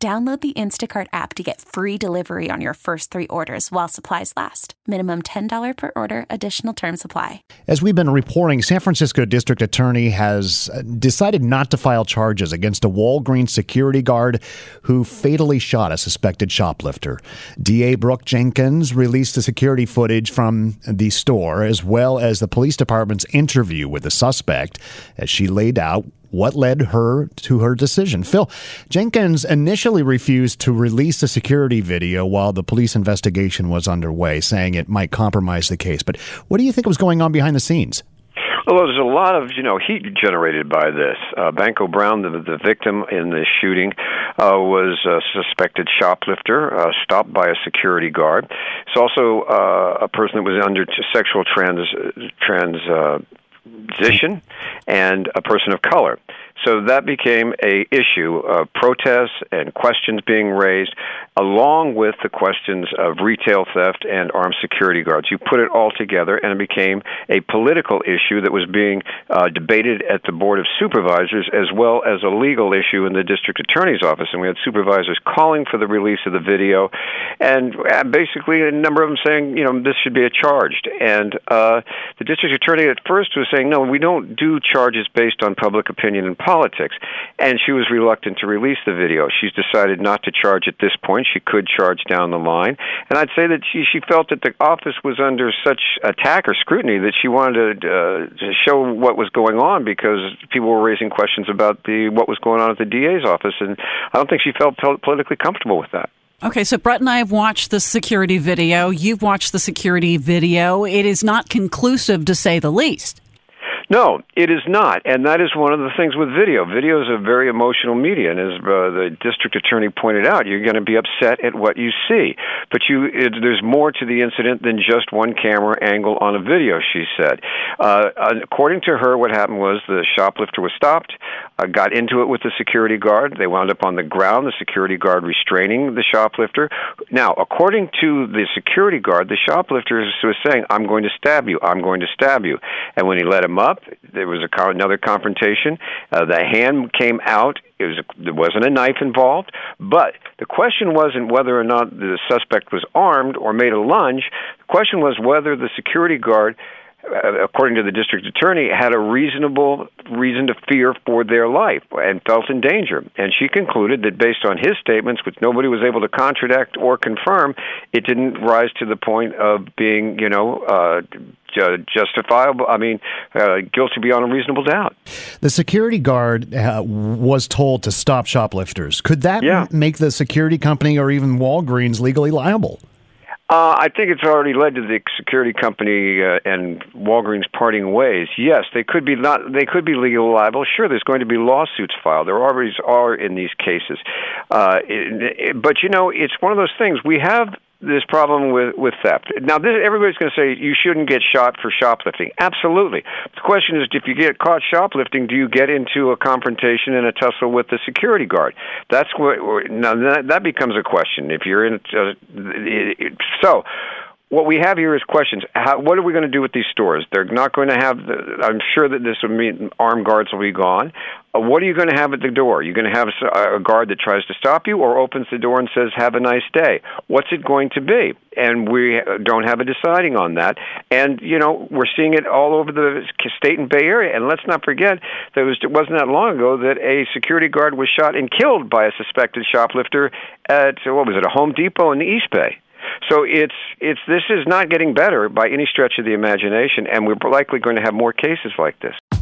Download the Instacart app to get free delivery on your first three orders while supplies last. Minimum $10 per order, additional term supply. As we've been reporting, San Francisco District Attorney has uh, decided not to file charges against a Walgreens security guard who fatally shot a suspected shoplifter. DA Brooke Jenkins released the security footage from the store as well as the police department's interview with the suspect as she laid out what led her to her decision. Phil Jenkins initially refused to release the security video while the police investigation was underway, saying it might compromise the case. But what do you think was going on behind the scenes? Well, there's a lot of you know heat generated by this. Uh, Banko Brown, the, the victim in the shooting, uh, was a suspected shoplifter, uh, stopped by a security guard. It's also uh, a person that was under sexual trans trans uh, position and a person of color. So that became a issue of protests and questions being raised, along with the questions of retail theft and armed security guards. You put it all together, and it became a political issue that was being uh, debated at the Board of Supervisors as well as a legal issue in the district attorney's office. And we had supervisors calling for the release of the video, and uh, basically a number of them saying, you know, this should be a charged. And uh, the district attorney at first was saying, no, we don't do charges based on public opinion and politics. And she was reluctant to release the video. She's decided not to charge at this point. She could charge down the line. And I'd say that she, she felt that the office was under such attack or scrutiny that she wanted to, uh, to show what was going on because people were raising questions about the what was going on at the DA's office. And I don't think she felt politically comfortable with that. Okay, so Brett and I have watched the security video. You've watched the security video. It is not conclusive to say the least. No, it is not, and that is one of the things with video. Video is a very emotional media, and as uh, the district attorney pointed out, you're going to be upset at what you see. But you, it, there's more to the incident than just one camera angle on a video. She said. Uh, according to her, what happened was the shoplifter was stopped, uh, got into it with the security guard. They wound up on the ground. The security guard restraining the shoplifter. Now, according to the security guard, the shoplifter was saying, "I'm going to stab you. I'm going to stab you," and when he let him up up. There was a, another confrontation. Uh, the hand came out. It was a, there wasn't a knife involved, but the question wasn't whether or not the suspect was armed or made a lunge. The question was whether the security guard according to the district attorney, had a reasonable reason to fear for their life and felt in danger. And she concluded that based on his statements, which nobody was able to contradict or confirm, it didn't rise to the point of being, you know, uh, justifiable. I mean, uh, guilty beyond a reasonable doubt. The security guard uh, was told to stop shoplifters. Could that yeah. m- make the security company or even Walgreens legally liable? Uh, I think it's already led to the security company uh, and Walgreens parting ways. Yes, they could be not. They could be legal liable. Sure, there's going to be lawsuits filed. There always are in these cases. Uh, it, it, but you know, it's one of those things. We have this problem with with theft. Now, this, everybody's going to say you shouldn't get shot for shoplifting. Absolutely. The question is, if you get caught shoplifting, do you get into a confrontation and a tussle with the security guard? That's what. Now that, that becomes a question. If you're in, uh, so what we have here is questions. How, what are we going to do with these stores? They're not going to have. The, I'm sure that this will mean armed guards will be gone. Uh, what are you going to have at the door? You're going to have a, a guard that tries to stop you, or opens the door and says, "Have a nice day." What's it going to be? And we don't have a deciding on that. And you know, we're seeing it all over the state and Bay Area. And let's not forget that it, was, it wasn't that long ago that a security guard was shot and killed by a suspected shoplifter at what was it, a Home Depot in the East Bay. So it's it's this is not getting better by any stretch of the imagination, and we're likely going to have more cases like this.